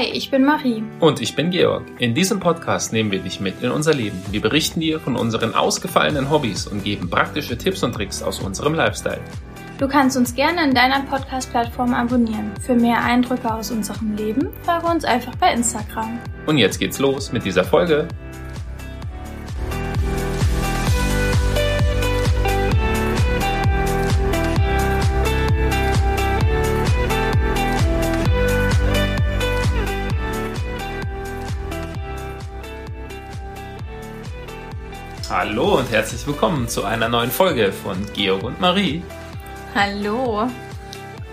Hi, ich bin Marie. Und ich bin Georg. In diesem Podcast nehmen wir dich mit in unser Leben. Wir berichten dir von unseren ausgefallenen Hobbys und geben praktische Tipps und Tricks aus unserem Lifestyle. Du kannst uns gerne in deiner Podcast-Plattform abonnieren. Für mehr Eindrücke aus unserem Leben folge uns einfach bei Instagram. Und jetzt geht's los mit dieser Folge. Und herzlich willkommen zu einer neuen Folge von Georg und Marie. Hallo.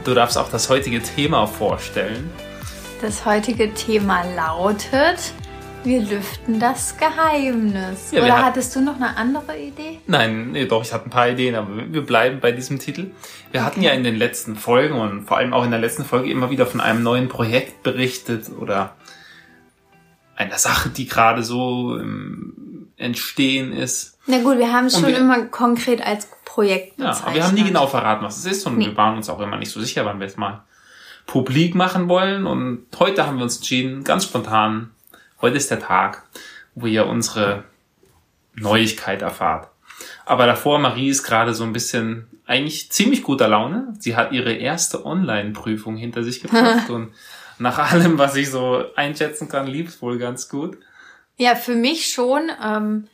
Du darfst auch das heutige Thema vorstellen. Das heutige Thema lautet, wir lüften das Geheimnis. Ja, Oder hat- hattest du noch eine andere Idee? Nein, nee, doch, ich hatte ein paar Ideen, aber wir bleiben bei diesem Titel. Wir hatten ja in den letzten Folgen und vor allem auch in der letzten Folge immer wieder von einem neuen Projekt berichtet oder einer Sache, die gerade so im Entstehen ist. Na gut, wir haben es schon wir- immer konkret als Projekt Ja, bezeichnet. aber wir haben nie genau verraten, was es ist und Nee. wir waren uns auch immer nicht so sicher, wann wir es mal publik machen wollen. Und heute haben wir uns entschieden, ganz spontan, heute ist der Tag, wo ihr unsere Neuigkeit erfahrt. Aber davor, Marie ist gerade so ein bisschen eigentlich ziemlich guter Laune. Sie hat ihre erste Online-Prüfung hinter sich gebracht und nach allem, was ich so einschätzen kann, lief wohl ganz gut. Ja, für mich schon. Ähm,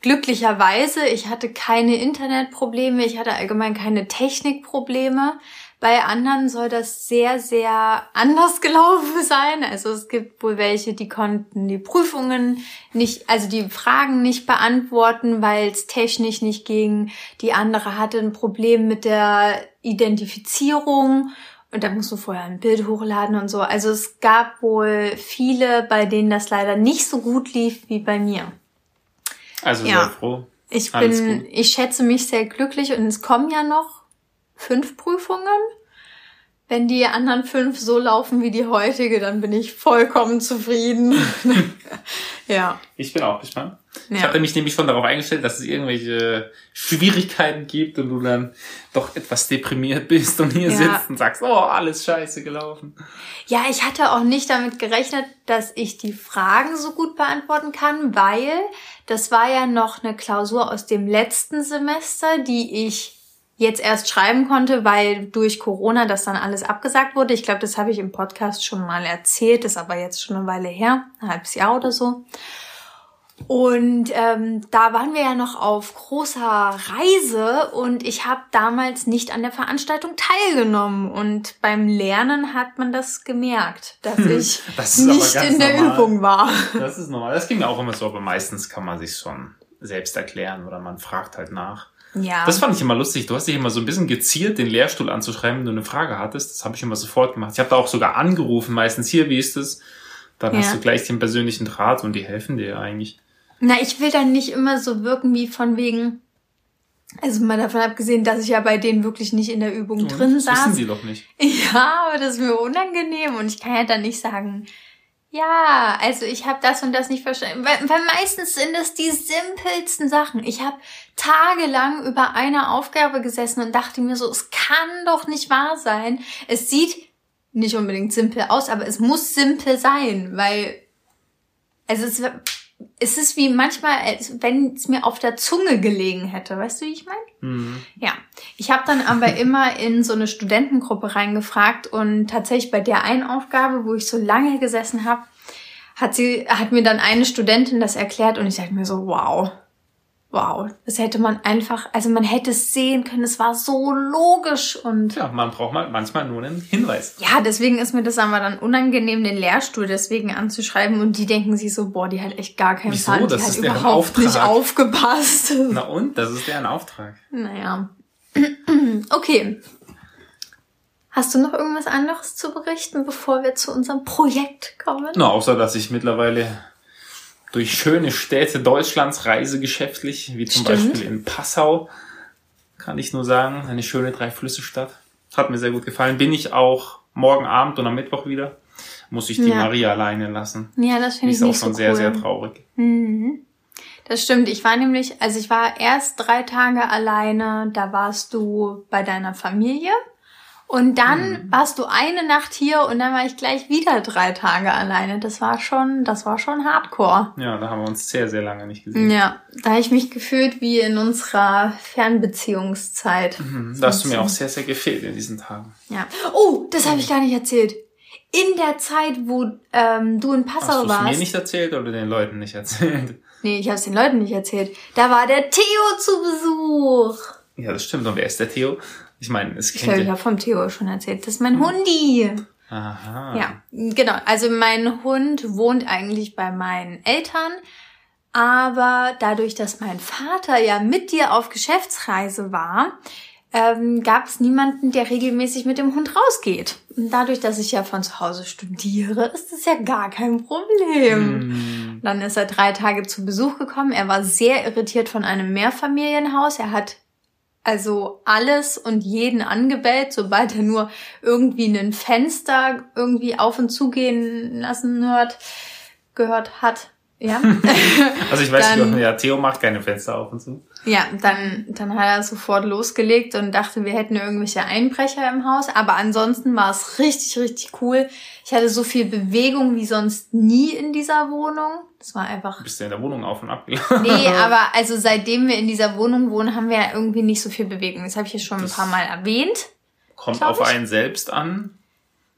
glücklicherweise, ich hatte keine Internetprobleme, ich hatte allgemein keine Technikprobleme. Bei anderen soll das sehr, sehr anders gelaufen sein. Also es gibt wohl welche, die konnten die Prüfungen nicht, also die Fragen nicht beantworten, weil es technisch nicht ging. Die andere hatte ein Problem mit der Identifizierung. Und da musst du vorher ein Bild hochladen und so. Also es gab wohl viele, bei denen das leider nicht so gut lief wie bei mir. Also Ja. sehr froh. Ich Alles bin, gut. ich schätze mich sehr glücklich und es kommen ja noch fünf Prüfungen. Wenn die anderen fünf so laufen wie die heutige, dann bin ich vollkommen zufrieden. ja. Ich bin auch gespannt. Ich Ja. hatte mich nämlich schon darauf eingestellt, dass es irgendwelche Schwierigkeiten gibt und du dann doch etwas deprimiert bist und hier Ja. sitzt und sagst, oh, alles scheiße gelaufen. Ja, ich hatte auch nicht damit gerechnet, dass ich die Fragen so gut beantworten kann, weil das war ja noch eine Klausur aus dem letzten Semester, die ich jetzt erst schreiben konnte, weil durch Corona das dann alles abgesagt wurde. Ich glaube, das habe ich im Podcast schon mal erzählt, ist aber jetzt schon eine Weile her, ein halbes Jahr oder so. Und ähm, da waren wir ja noch auf großer Reise und ich habe damals nicht an der Veranstaltung teilgenommen. Und beim Lernen hat man das gemerkt, dass ich Das nicht in der normal. Übung war. Das ist normal. Das ging mir auch immer so, aber meistens kann man sich schon selbst erklären oder man fragt halt nach. Ja. Das fand ich immer lustig. Du hast dich immer so ein bisschen gezielt, den Lehrstuhl anzuschreiben, wenn du eine Frage hattest. Das habe ich immer sofort gemacht. Ich habe da auch sogar angerufen, meistens hier, wie ist es? Dann hast Ja. du gleich den persönlichen Draht und die helfen dir ja eigentlich. Na, ich will dann nicht immer so wirken wie von wegen. Also mal davon abgesehen, dass ich ja bei denen wirklich nicht in der Übung Und drin das wissen saß. die doch nicht. Ja, aber das ist mir unangenehm und ich kann ja dann nicht sagen, ja, also ich habe das und das nicht verstanden. Weil, weil meistens sind es die simpelsten Sachen. Ich habe tagelang über eine Aufgabe gesessen und dachte mir so, es kann doch nicht wahr sein. Es sieht nicht unbedingt simpel aus, aber es muss simpel sein, weil also es, es ist wie manchmal, als wenn es mir auf der Zunge gelegen hätte. Weißt du, wie ich meine? Mhm. Ja, ich habe dann aber immer in so eine Studentengruppe reingefragt und tatsächlich bei der einen Aufgabe, wo ich so lange gesessen habe, hat sie hat mir dann eine Studentin das erklärt und ich dachte mir so wow. Wow, das hätte man einfach, also man hätte es sehen können, es war so logisch und Tja, man braucht mal manchmal nur einen Hinweis. ja, deswegen ist mir das aber dann unangenehm, den Lehrstuhl deswegen anzuschreiben und die denken sich so, boah, die hat echt gar keinen Wieso? Plan, die Das hat ist überhaupt nicht Auftrag. aufgepasst. Na und? Das ist deren Auftrag. Naja. Okay. Hast du noch irgendwas anderes zu berichten, bevor wir zu unserem Projekt kommen? Na, außer dass ich mittlerweile durch schöne Städte Deutschlands reise geschäftlich, wie zum Stimmt. Beispiel in Passau, kann ich nur sagen, eine schöne Drei-Flüsse-Stadt. Hat mir sehr gut gefallen. Bin ich auch morgen Abend und am Mittwoch wieder. Muss ich die Ja. Maria alleine lassen. Ja, das finde ich ist auch schon so sehr, cool. sehr traurig. Mhm. Das stimmt. Ich war nämlich, also ich war erst drei Tage alleine. Da warst du bei deiner Familie. Und dann mhm. warst du eine Nacht hier und dann war ich gleich wieder drei Tage alleine. Das war schon, das war schon hardcore. Ja, da haben wir uns sehr, sehr lange nicht gesehen. Ja, da habe ich mich gefühlt wie in unserer Fernbeziehungszeit. Mhm, da hast du mir auch sehr, sehr gefehlt in diesen Tagen. Ja. Oh, das habe ich gar nicht erzählt. In der Zeit, wo ähm, du in Passau hast warst. Hast du mir nicht erzählt oder den Leuten nicht erzählt? Nee, ich habe es den Leuten nicht erzählt. Da war der Theo zu Besuch. Ja, das stimmt. Und wer ist der Theo? Ich meine, es kennt Ich glaube, ich habe vom Theo schon erzählt. Das ist mein Hundi. Aha. Ja, genau. Also mein Hund wohnt eigentlich bei meinen Eltern. Aber dadurch, dass mein Vater ja mit dir auf Geschäftsreise war, ähm, gab es niemanden, der regelmäßig mit dem Hund rausgeht. Und dadurch, dass ich ja von zu Hause studiere, ist das ja gar kein Problem. Mm. Dann ist er drei Tage zu Besuch gekommen. Er war sehr irritiert von einem Mehrfamilienhaus. Er hat also alles und jeden angebellt, sobald er nur irgendwie ein Fenster irgendwie auf und zugehen lassen hört, gehört hat. Ja. also ich weiß nicht, ja, Theo macht keine Fenster auf und zu. Ja, dann, dann hat er sofort losgelegt und dachte, wir hätten irgendwelche Einbrecher im Haus. Aber ansonsten war es richtig, richtig cool. Ich hatte so viel Bewegung wie sonst nie in dieser Wohnung. Das war einfach. Bist du in der Wohnung auf und ab? Nee, aber also seitdem wir in dieser Wohnung wohnen, haben wir ja irgendwie nicht so viel Bewegung. Das habe ich ja schon das ein paar Mal erwähnt. Kommt auf ich. einen selbst an.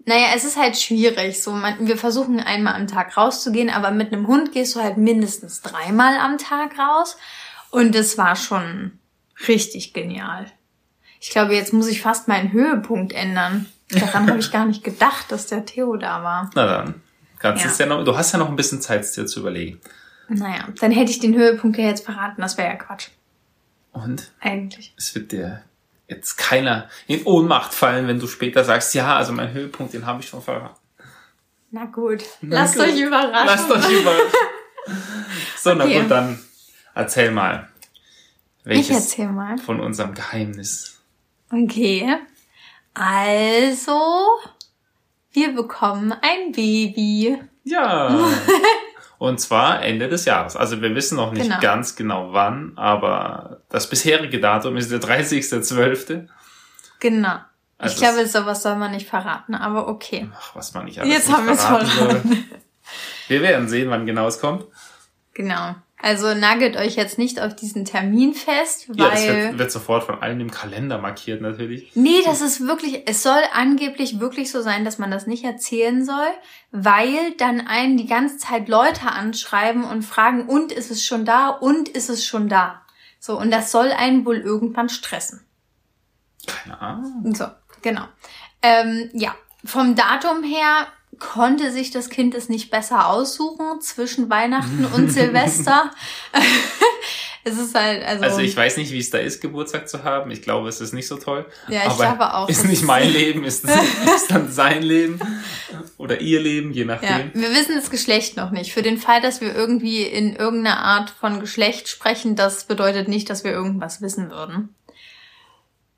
Naja, es ist halt schwierig. So, man, wir versuchen einmal am Tag rauszugehen, aber mit einem Hund gehst du halt mindestens dreimal am Tag raus. Und es war schon richtig genial. Ich glaube, jetzt muss ich fast meinen Höhepunkt ändern. Daran habe ich gar nicht gedacht, dass der Theo da war. Na dann. Kannst ja. ja noch, du hast ja noch ein bisschen Zeit, es dir zu überlegen. Naja, dann hätte ich den Höhepunkt ja jetzt verraten. Das wäre ja Quatsch. Und? Eigentlich. Es wird dir jetzt keiner in Ohnmacht fallen, wenn du später sagst, ja, also mein Höhepunkt, den habe ich schon verraten. Na gut, na lasst gut. euch überraschen. Lasst euch überraschen. so, okay. na gut, dann erzähl mal. Welches ich erzähl mal. Von unserem Geheimnis. Okay. Also, wir bekommen ein Baby. Ja. Und zwar Ende des Jahres. Also wir wissen noch nicht genau. ganz genau wann, aber das bisherige Datum ist der 30.12. Genau. Also ich glaube, sowas soll man nicht verraten, aber okay. Ach, was man nicht alles Jetzt haben wir es verraten. Wir werden sehen, wann genau es kommt. Genau. Also nagelt euch jetzt nicht auf diesen Termin fest, weil... Ja, das wird, wird, sofort von allen im Kalender markiert natürlich. Nee, das ist wirklich, es soll angeblich wirklich so sein, dass man das nicht erzählen soll, weil dann einen die ganze Zeit Leute anschreiben und fragen, und ist es schon da, und ist es schon da. So, und das soll einen wohl irgendwann stressen. Keine Ahnung. So, genau. Ähm, ja, vom Datum her konnte sich das Kind es nicht besser aussuchen zwischen Weihnachten und Silvester. es ist halt, also. Also ich weiß nicht, wie es da ist, Geburtstag zu haben. Ich glaube, es ist nicht so toll. Ja, ich aber glaube auch. Ist nicht mein Leben, ist, ist dann sein Leben oder ihr Leben, je nachdem. Ja, wir wissen das Geschlecht noch nicht. Für den Fall, dass wir irgendwie in irgendeiner Art von Geschlecht sprechen, das bedeutet nicht, dass wir irgendwas wissen würden.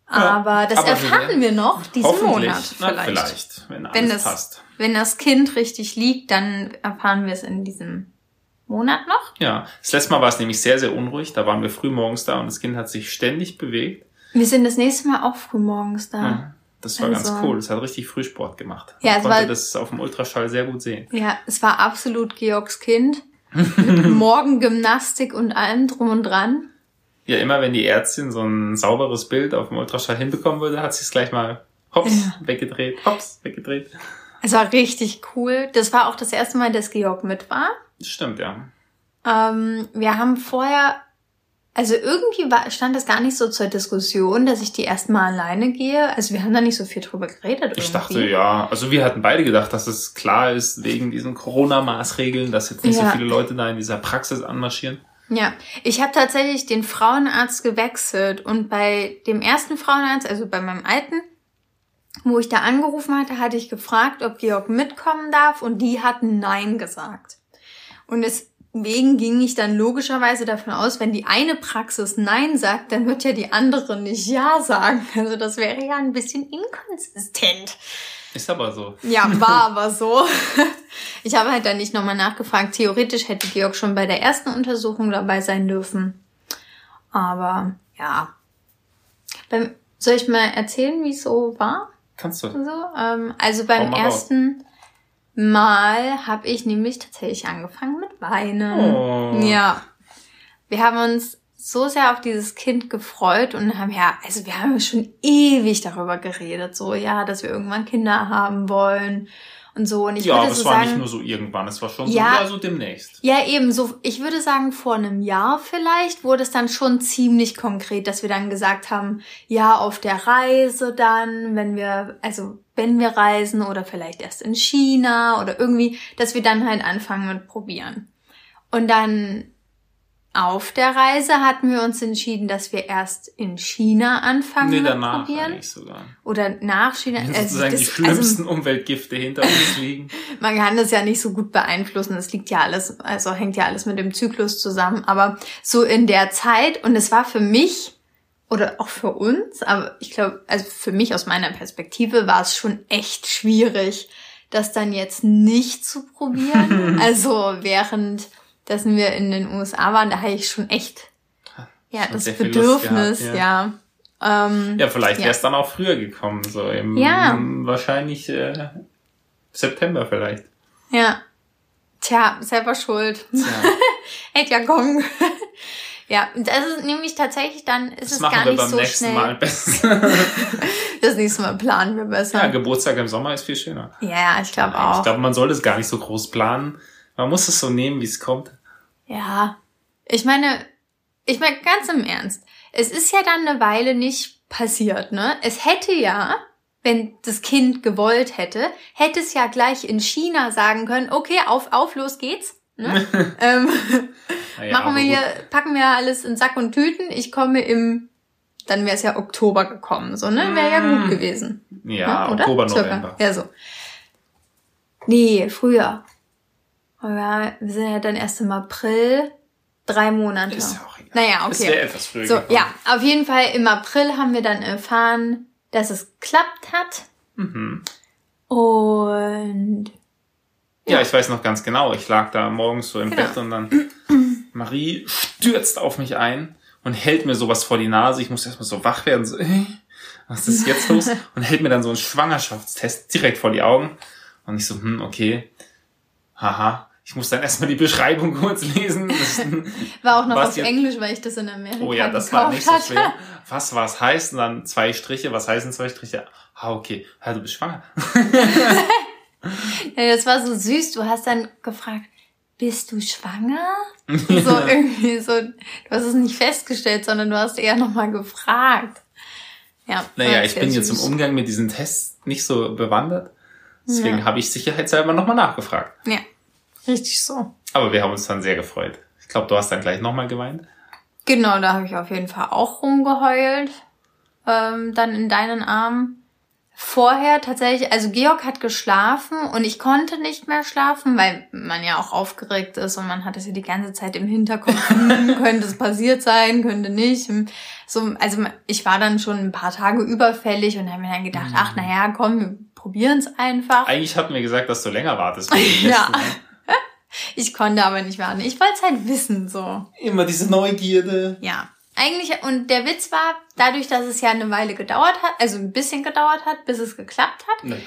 Aber das aber erfahren wir noch diesen Monat vielleicht. Na, vielleicht, wenn alles wenn das, passt. Wenn das Kind richtig liegt, dann erfahren wir es in diesem Monat noch. Ja, das letzte Mal war es nämlich sehr, sehr unruhig. Da waren wir früh morgens da und das Kind hat sich ständig bewegt. Wir sind das nächste Mal auch früh morgens da. Ja, das war also, ganz cool. Es hat richtig Frühsport gemacht. Man ja, es konnte war, das auf dem Ultraschall sehr gut sehen. Ja, es war absolut Georgs Kind. mit Morgengymnastik und allem drum und dran. Ja, immer wenn die Ärztin so ein sauberes Bild auf dem Ultraschall hinbekommen würde, hat sie es gleich mal hops ja. weggedreht, hops weggedreht. Es war richtig cool. Das war auch das erste Mal, dass Georg mit war. Stimmt, ja. Ähm, wir haben vorher, also irgendwie war, stand das gar nicht so zur Diskussion, dass ich die erstmal alleine gehe. Also wir haben da nicht so viel drüber geredet. Irgendwie. Ich dachte, ja, also wir hatten beide gedacht, dass es klar ist, wegen diesen Corona-Maßregeln, dass jetzt nicht ja. so viele Leute da in dieser Praxis anmarschieren. Ja, ich habe tatsächlich den Frauenarzt gewechselt und bei dem ersten Frauenarzt, also bei meinem alten, wo ich da angerufen hatte, hatte ich gefragt, ob Georg mitkommen darf und die hatten Nein gesagt. Und deswegen ging ich dann logischerweise davon aus, wenn die eine Praxis Nein sagt, dann wird ja die andere nicht Ja sagen. Also das wäre ja ein bisschen inkonsistent. Ist aber so. Ja, war aber so. Ich habe halt dann nicht nochmal nachgefragt. Theoretisch hätte Georg schon bei der ersten Untersuchung dabei sein dürfen. Aber ja. Soll ich mal erzählen, wie es so war? Kannst du. So, ähm, also beim mal raus. ersten Mal habe ich nämlich tatsächlich angefangen mit Weinen. Oh. Ja. Wir haben uns so sehr auf dieses Kind gefreut und haben ja, also wir haben schon ewig darüber geredet, so ja, dass wir irgendwann Kinder haben wollen und so. Und ich ja, würde das so war sagen, nicht nur so irgendwann, es war schon Ja. so, ja, so demnächst. ja, eben so, ich würde sagen, vor einem Jahr vielleicht wurde es dann schon ziemlich konkret, dass wir dann gesagt haben, ja, auf der Reise dann, wenn wir, also wenn wir reisen oder vielleicht erst in China oder irgendwie, dass wir dann halt anfangen mit probieren. Und dann auf der Reise hatten wir uns entschieden, dass wir erst in China anfangen Nee, danach probieren. sogar. Oder nach China. Also sozusagen das- die schlimmsten Umweltgifte hinter uns liegen. man kann das ja nicht so gut beeinflussen. Es liegt ja alles, also hängt ja alles mit dem Zyklus zusammen. Aber so in der Zeit, und es war für mich oder auch für uns, aber ich glaube, also für mich aus meiner Perspektive war es schon echt schwierig, das dann jetzt nicht zu probieren. also während dessen wir in den USA waren, da hatte ich schon echt ja Schon das Bedürfnis, gehabt, ja. Ähm, Ja, vielleicht Ja. wäre es dann auch früher gekommen, so im Ja. wahrscheinlich äh, September vielleicht. ja. Tja, selber schuld. Tja, Hätte ja kommen. ja, das ist nämlich tatsächlich dann ist das es machen gar wir nicht beim so nächsten schnell. Mal besser. Das nächste Mal planen wir besser. ja, Ja, Geburtstag im Sommer ist viel schöner. ich glaube Ich auch. glaube, man soll es gar nicht so groß planen. Man muss es so nehmen, wie es kommt. Ja. Ich meine, ich meine ganz im Ernst. Es ist ja dann eine Weile nicht passiert, ne? Es hätte ja, wenn das Kind gewollt hätte, hätte es ja gleich in China sagen können, okay, auf, auf, los geht's. Ne? ähm, Naja, machen wir hier, packen wir alles in Sack und Tüten. Ich komme im, dann wäre es ja Oktober gekommen, so, ne? Wäre ja gut Mm. gewesen. Ja, ne? Oder? Oktober. November. Ja, so. Nee, früher. Aber wir sind ja dann erst im April, drei Monate. Ist ja auch egal. Naja, okay. wäre etwas früher So, gekommen. ja, auf jeden Fall im April haben wir dann erfahren, dass es geklappt hat. Mhm. Und Ja, ich weiß noch ganz genau. Ich lag da morgens so im Genau. Bett und dann Marie stürzt auf mich ein und hält mir sowas vor die Nase. Ich muss erstmal so wach werden. So, äh, was ist jetzt los? Und hält mir dann so einen Schwangerschaftstest direkt vor die Augen. Und ich so, hm, okay. Haha. Ich muss dann erstmal die Beschreibung kurz lesen. War auch noch auf Englisch, weil ich das in Amerika Oh ja, das war nicht so schwer. Was was heißt? Und dann zwei Striche. Was heißen zwei Striche? Ah, okay. Ja, du bist schwanger. Ja, das war so süß. Du hast dann gefragt, bist du schwanger? so irgendwie so, du hast es nicht festgestellt, sondern du hast eher nochmal gefragt. Ja. Naja, ich bin jetzt im süß. Umgang mit diesen Tests nicht so bewandert. Deswegen Ja. habe ich sicherheitshalber nochmal nachgefragt. Ja, richtig so. Aber wir haben uns dann sehr gefreut. Ich glaube, du hast dann gleich nochmal geweint. Genau, da habe ich auf jeden Fall auch rumgeheult. Ähm, dann in deinen Armen. Vorher tatsächlich, also Georg hat geschlafen und ich konnte nicht mehr schlafen, weil man ja auch aufgeregt ist und man hat es ja die ganze Zeit im Hinterkopf, hm, könnte es passiert sein, könnte nicht. Hm. So, also ich war dann schon ein paar Tage überfällig und habe mir dann gedacht, Mhm. ach naja, komm, wir probieren es einfach. Eigentlich hatten wir gesagt, dass du länger wartest. Ja. Testen, ne? Ich konnte aber nicht warten. Ich wollte es halt wissen, so. Immer diese Neugierde. Ja, eigentlich, und der Witz war, dadurch, dass es ja eine Weile gedauert hat, also ein bisschen gedauert hat, bis es geklappt hat. Naja,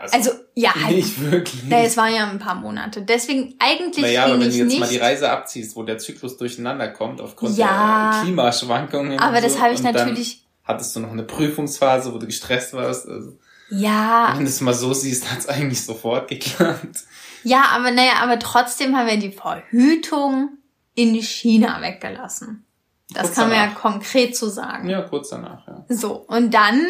also, Also, ja, halt, nicht wirklich. na, es waren ja ein paar Monate. Deswegen eigentlich naja, aber wenn du jetzt nicht. mal die Reise abziehst, wo der Zyklus durcheinander kommt aufgrund Ja. der Klimaschwankungen. aber das so, habe ich natürlich, Hattest du noch eine Prüfungsphase, wo du gestresst warst? Also, ja, wenn du es mal so siehst, hat es eigentlich sofort geklappt. Ja, aber naja, aber trotzdem haben wir die Verhütung in China weggelassen. Das Kurz kann man ja danach. konkret so sagen. Ja, kurz danach, ja. So, und dann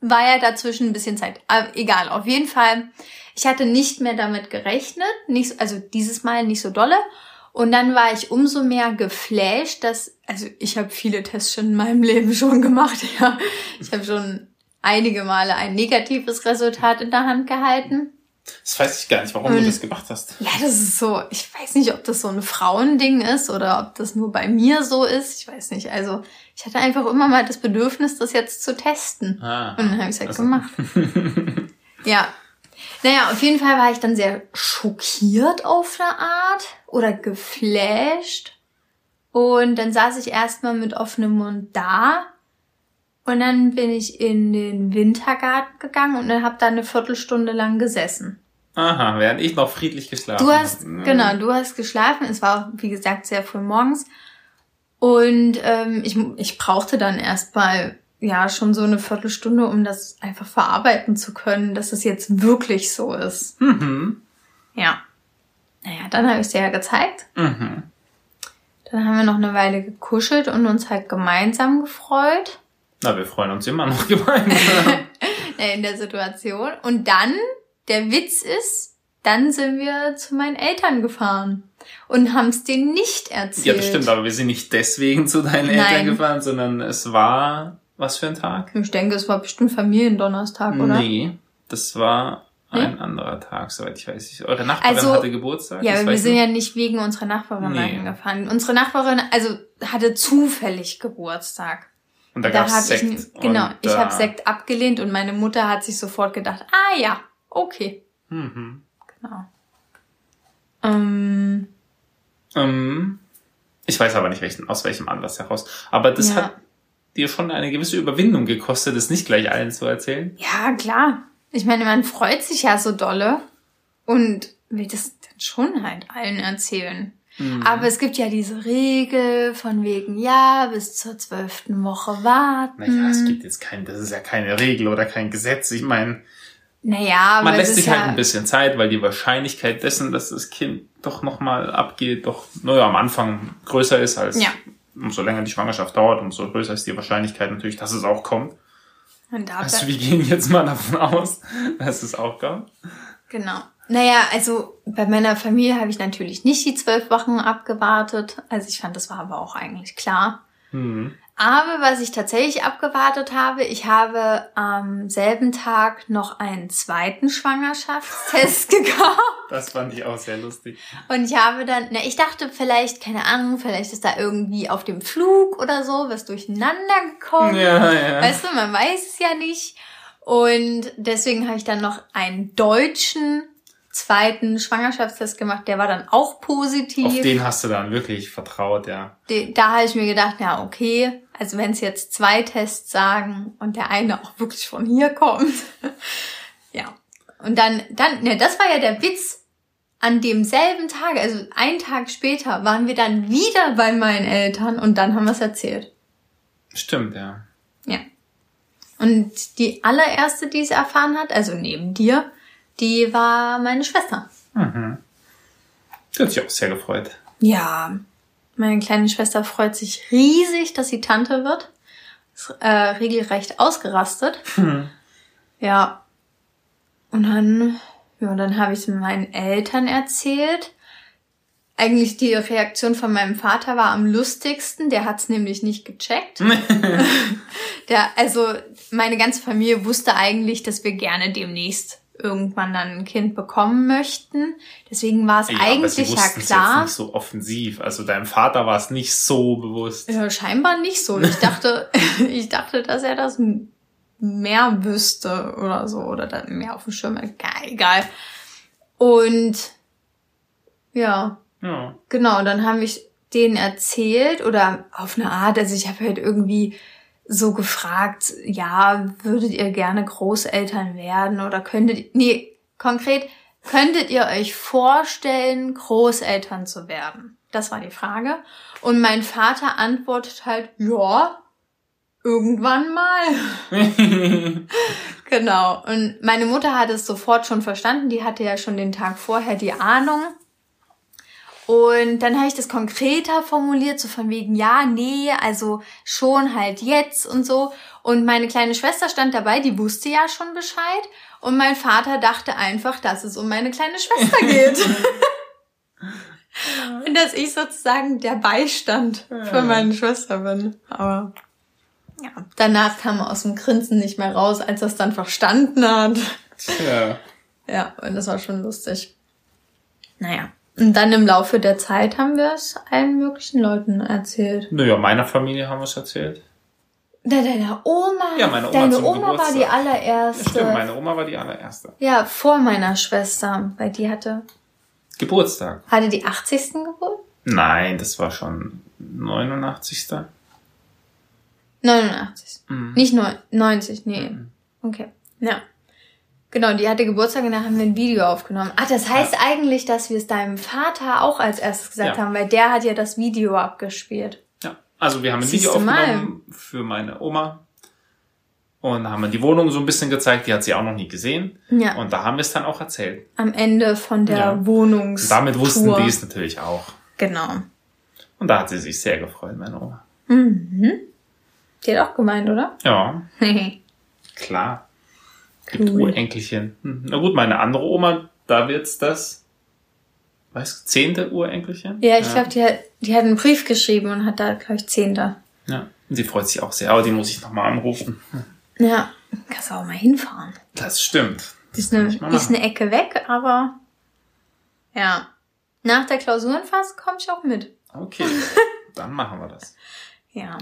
war ja dazwischen ein bisschen Zeit. Aber egal, auf jeden Fall. Ich hatte nicht mehr damit gerechnet, nicht, so- also dieses Mal nicht so dolle. Und dann war ich umso mehr geflasht, dass, also ich habe viele Tests schon in meinem Leben schon gemacht, ja. Ich habe schon einige Male ein negatives Resultat in der Hand gehalten. Das weiß ich gar nicht, warum du Und- das gemacht hast. Ja, das ist so, ich weiß nicht, ob das so ein Frauending ist oder ob das nur bei mir so ist. Ich weiß nicht. Also ich hatte einfach immer mal das Bedürfnis, das jetzt zu testen. Ah, Und dann habe ich es halt also- gemacht. ja. Naja, auf jeden Fall war ich dann sehr schockiert auf eine Art oder geflasht. Und dann saß ich erstmal mit offenem Mund da Und dann bin ich in den Wintergarten gegangen und dann habe da eine Viertelstunde lang gesessen. Aha, während ich noch friedlich geschlafen Du hast, habe. genau, du hast geschlafen. Es war, wie gesagt, sehr früh morgens. Und ähm, ich, ich brauchte dann erstmal ja schon so eine Viertelstunde, um das einfach verarbeiten zu können, dass es jetzt wirklich so ist. Mhm. Ja. Naja, dann habe ich dir ja gezeigt. Mhm. Dann haben wir noch eine Weile gekuschelt und uns halt gemeinsam gefreut Na, wir freuen uns immer noch gemeinsam. in der Situation. Und dann, der Witz ist, dann sind wir zu meinen Eltern gefahren und haben es denen nicht erzählt. ja, das stimmt, aber wir sind nicht deswegen zu deinen Nein. Eltern gefahren, sondern es war, was für ein Tag? Ich denke, es war bestimmt Familiendonnerstag, oder? Nee, das war ein anderer Tag, soweit ich weiß. Eure Nachbarin Also, hatte Geburtstag? Ja, wir sind du? ja nicht wegen unserer Nachbarin Nee. gefahren. Unsere Nachbarin, also hatte zufällig Geburtstag. Und da Da gab's habe Sekt. ich genau, und, ich äh, habe Sekt abgelehnt und meine Mutter hat sich sofort gedacht, ah ja, okay, Mhm. genau. Ähm, Ähm, ich weiß aber nicht welchen, aus welchem Anlass heraus. Aber das Ja. hat dir schon eine gewisse Überwindung gekostet, es nicht gleich allen zu erzählen. ja klar. Ich meine, man freut sich ja so dolle und will das dann schon halt allen erzählen. Mhm. Aber es gibt ja diese Regel von wegen, ja, bis zur zwölften Woche warten. Naja, es gibt jetzt kein, das ist ja keine Regel oder kein Gesetz. Ich meine, Naja, aber man lässt sich ja, halt ein bisschen Zeit, weil die Wahrscheinlichkeit dessen, dass das Kind doch nochmal abgeht, doch, naja, am Anfang größer ist als, Ja. umso länger die Schwangerschaft dauert, umso größer ist die Wahrscheinlichkeit natürlich, dass es auch kommt. Und da Also wir gehen jetzt mal davon aus, dass es auch kommt. Genau. Naja, also bei meiner Familie habe ich natürlich nicht die zwölf Wochen abgewartet. Also ich fand, das war aber auch eigentlich klar. Hm. Aber was ich tatsächlich abgewartet habe, ich habe am selben Tag noch einen zweiten Schwangerschaftstest gekauft. Das fand ich auch sehr lustig. Und ich habe dann, na, ich dachte vielleicht, keine Ahnung, vielleicht ist da irgendwie auf dem Flug oder so was durcheinander gekommen. Ja, ja. Weißt du, man weiß es ja nicht. Und deswegen habe ich dann noch einen deutschen zweiten Schwangerschaftstest gemacht. Der war dann auch Auf positiv. den hast du dann wirklich vertraut, ja. De- Da habe ich mir gedacht, ja, okay. Also wenn es jetzt zwei Tests sagen und der eine auch wirklich von hier kommt. ja. Und dann, dann, ne, das war ja der Witz. An demselben Tag, also einen Tag später, waren wir dann wieder bei meinen Eltern und dann haben wir es erzählt. Stimmt, ja. Ja. Und die allererste, die es erfahren hat, also neben dir, die war meine Schwester. Mhm. Die hat sich auch sehr gefreut. Ja. Meine kleine Schwester freut sich riesig, dass sie Tante wird. Ist äh, regelrecht ausgerastet. Hm. Ja. Und dann, ja, dann habe ich es meinen Eltern erzählt. Eigentlich die Reaktion von meinem Vater war am lustigsten. Der hat es nämlich nicht gecheckt. Der, also meine ganze Familie wusste eigentlich, dass wir gerne demnächst irgendwann dann ein Kind bekommen möchten. Deswegen war es Ja, eigentlich ja klar. jetzt nicht so offensiv. Also deinem Vater war es nicht so bewusst. Ja, scheinbar nicht so. Ich dachte, ich dachte, dass er das mehr wüsste oder so oder da mehr auf dem Schirm. Ja, egal. Und ja, Ja. genau. Dann habe ich denen erzählt oder auf eine Art. Also ich habe halt irgendwie so gefragt, ja, würdet ihr gerne Großeltern werden oder könntet, nee, konkret, könntet ihr euch vorstellen, Großeltern zu werden? Das war die Frage. Und mein Vater antwortet halt, ja, irgendwann mal. genau. Und meine Mutter hat es sofort schon verstanden. Die hatte ja schon den Tag vorher die Ahnung. Und dann habe ich das konkreter formuliert, so von wegen, ja, nee, also schon halt jetzt und so. Und meine kleine Schwester stand dabei, die wusste ja schon Bescheid. Und mein Vater dachte einfach, dass es um meine kleine Schwester geht. und dass ich sozusagen der Beistand für meine Schwester bin. Aber ja, danach kam er aus dem Grinsen nicht mehr raus, als er es dann verstanden hat. Tja. Ja, und das war schon lustig. Naja. Und dann im Laufe der Zeit haben wir es allen möglichen Leuten erzählt. Naja, meiner Familie haben wir es erzählt. Da deine Oma, Ja, meine Oma deine Oma war die Geburtstag. allererste. Stimmt, meine Oma war die allererste. ja, vor meiner Schwester, weil die hatte, Geburtstag. hatte die 80. Geburt? Nein, das war schon 89. 89. Mhm. Nicht neun- 90, nee. Mhm. Okay. Ja. Genau, die hatte Geburtstag und da haben wir ein Video aufgenommen. Ach, das heißt eigentlich, dass wir es deinem Vater auch als erstes gesagt Ja. haben, weil der hat ja das Video abgespielt. Ja. Also wir haben ein Siehst Video du mal. aufgenommen für meine Oma und haben die Wohnung so ein bisschen gezeigt. Die hat sie auch noch nie gesehen. Ja. Und da haben wir es dann auch erzählt. Am Ende von der Ja. Wohnungs. Und damit wussten Tour. die es natürlich auch. Genau. Und da hat sie sich sehr gefreut, meine Oma. Mhm. Die hat auch gemeint, oder? Ja, klar. Cool. Urenkelchen. Hm. Na gut, meine andere Oma, da wird's das, weißt du, zehnte Urenkelchen? ja, ich glaube, die hat, die hat einen Brief geschrieben und hat da, glaube ich, Zehnter. Ja, und sie freut sich auch sehr, aber die muss ich nochmal anrufen. Ja, kannst du auch mal hinfahren. Das stimmt. Die ist eine, die ist eine Ecke weg, aber ja. Nach der Klausurenphase komme ich auch mit. Okay, dann machen wir das. Ja.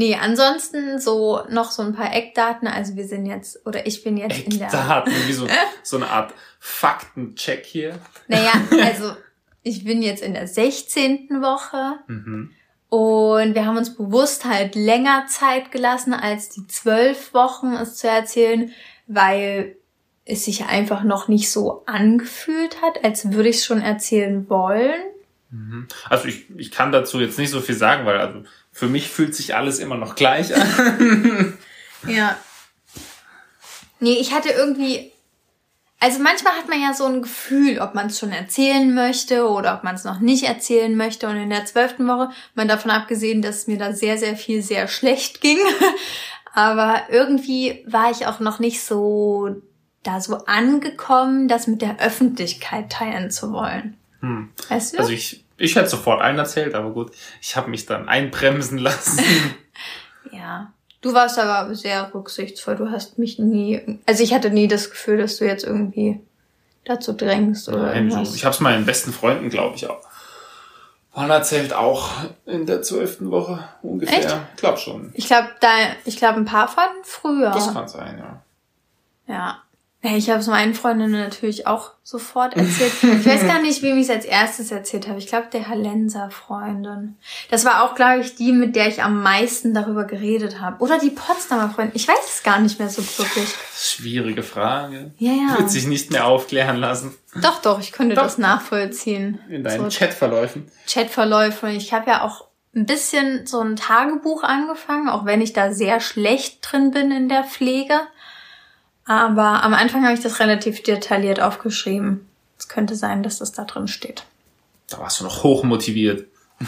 Nee, ansonsten so noch so ein paar Eckdaten. Also wir sind jetzt, oder ich bin jetzt in der. Eckdaten, wie so, so eine Art Faktencheck hier. Naja, also ich bin jetzt in der 16. Woche Mhm. und wir haben uns bewusst halt länger Zeit gelassen, als die zwölf Wochen es zu erzählen, weil es sich einfach noch nicht so angefühlt hat, als würde ich es schon erzählen wollen. Mhm. Also ich, ich kann dazu jetzt nicht so viel sagen, weil also für mich fühlt sich alles immer noch gleich an. Ja. Nee, ich hatte irgendwie. Also manchmal hat man ja so ein Gefühl, ob man es schon erzählen möchte oder ob man es noch nicht erzählen möchte. Und in der zwölften Woche, man davon abgesehen, dass mir da sehr, sehr viel sehr schlecht ging. Aber irgendwie war ich auch noch nicht so da so angekommen, das mit der Öffentlichkeit teilen zu wollen. Hm. Weißt du? Also ich, ich hätte sofort einen erzählt, aber gut, ich habe mich dann einbremsen lassen. Ja. Du warst aber sehr rücksichtsvoll. Du hast mich nie, also ich hatte nie das Gefühl, dass du jetzt irgendwie dazu drängst oder Nein, irgendwas. so. Ich habe es meinen besten Freunden, glaube ich, auch. Man erzählt auch in der zwölften Woche ungefähr. Echt? Ich glaube schon. Ich glaube, da, ich glaube, ein paar von früher. Das kann sein, ja. Ja. Ich habe es meinen Freundinnen natürlich auch sofort erzählt. Ich weiß gar nicht, wem ich es als erstes erzählt habe. Ich glaube, der Hallenser Freundin. Das war auch, glaube ich, die, mit der ich am meisten darüber geredet habe. Oder die Potsdamer Freundin. Ich weiß es gar nicht mehr so wirklich. Schwierige Frage. Ja, ja. Wird sich nicht mehr aufklären lassen Doch, doch, ich konnte Doch. das nachvollziehen. in deinen So Chatverläufen. Chatverläufe. Ich habe ja auch ein bisschen so ein Tagebuch angefangen, auch wenn ich da sehr schlecht drin bin in der Pflege. Aber am Anfang habe ich das relativ detailliert aufgeschrieben. Es könnte sein, dass das da drin steht. Da warst du noch hoch motiviert.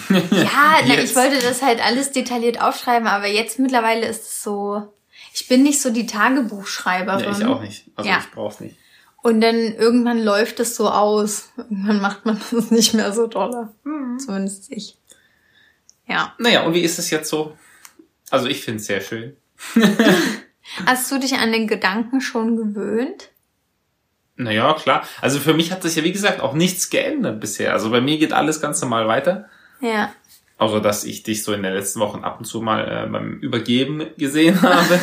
Ja, na, ich wollte das halt alles detailliert aufschreiben, aber jetzt mittlerweile ist es so. Ich bin nicht so die Tagebuchschreiberin. Ja, ich auch nicht. Also Ja. ich brauch's nicht. Und dann irgendwann läuft es so aus. Irgendwann macht man das nicht mehr so dolle. Mhm. Zumindest ich. Ja. Naja, und wie ist es jetzt so? Also ich finde es sehr schön. Hast du dich an den Gedanken schon gewöhnt? Naja, klar. Also für mich hat sich ja, wie gesagt, auch nichts geändert bisher. Also bei mir geht alles ganz normal weiter. Ja. Außer, dass ich dich so in den letzten Wochen ab und zu mal äh, beim Übergeben gesehen habe.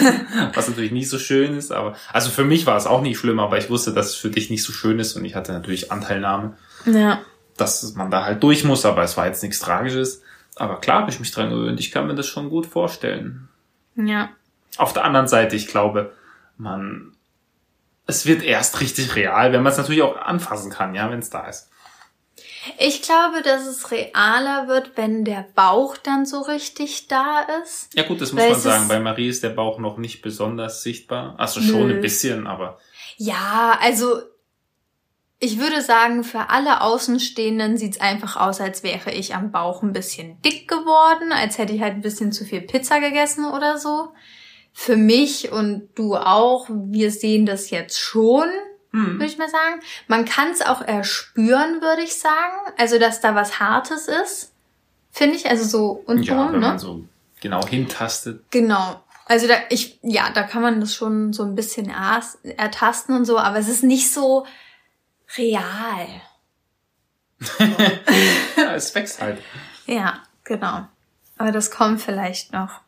was natürlich nicht so schön ist. Aber also für mich war es auch nicht schlimm, aber ich wusste, dass es für dich nicht so schön ist. Und ich hatte natürlich Anteilnahme, Ja. dass man da halt durch muss. Aber es war jetzt nichts Tragisches. Aber klar habe ich mich dran gewöhnt. Ich kann mir das schon gut vorstellen. Ja. Auf der anderen Seite, ich glaube, man, es wird erst richtig real, wenn man es natürlich auch anfassen kann, ja, wenn es da ist. Ich glaube, dass es realer wird, wenn der Bauch dann so richtig da ist. Ja gut, das muss Weil man es sagen. Bei Marie ist der Bauch noch nicht besonders sichtbar. Also schon Nö. ein bisschen, aber Ja, also ich würde sagen, für alle Außenstehenden sieht's einfach aus, als wäre ich am Bauch ein bisschen dick geworden, als hätte ich halt ein bisschen zu viel Pizza gegessen oder so. Für mich und du auch, wir sehen das jetzt schon, hm, würde ich mal sagen. Man kann es auch erspüren, würde ich sagen. Also, dass da was Hartes ist, finde ich. Also so ja, untenrum, wenn ne? man so genau hintastet. Genau. Also da, ich, ja, da kann man das schon so ein bisschen ertasten und so, aber es ist nicht so real. Ja, es wächst halt. Ja, genau. Aber das kommt vielleicht noch.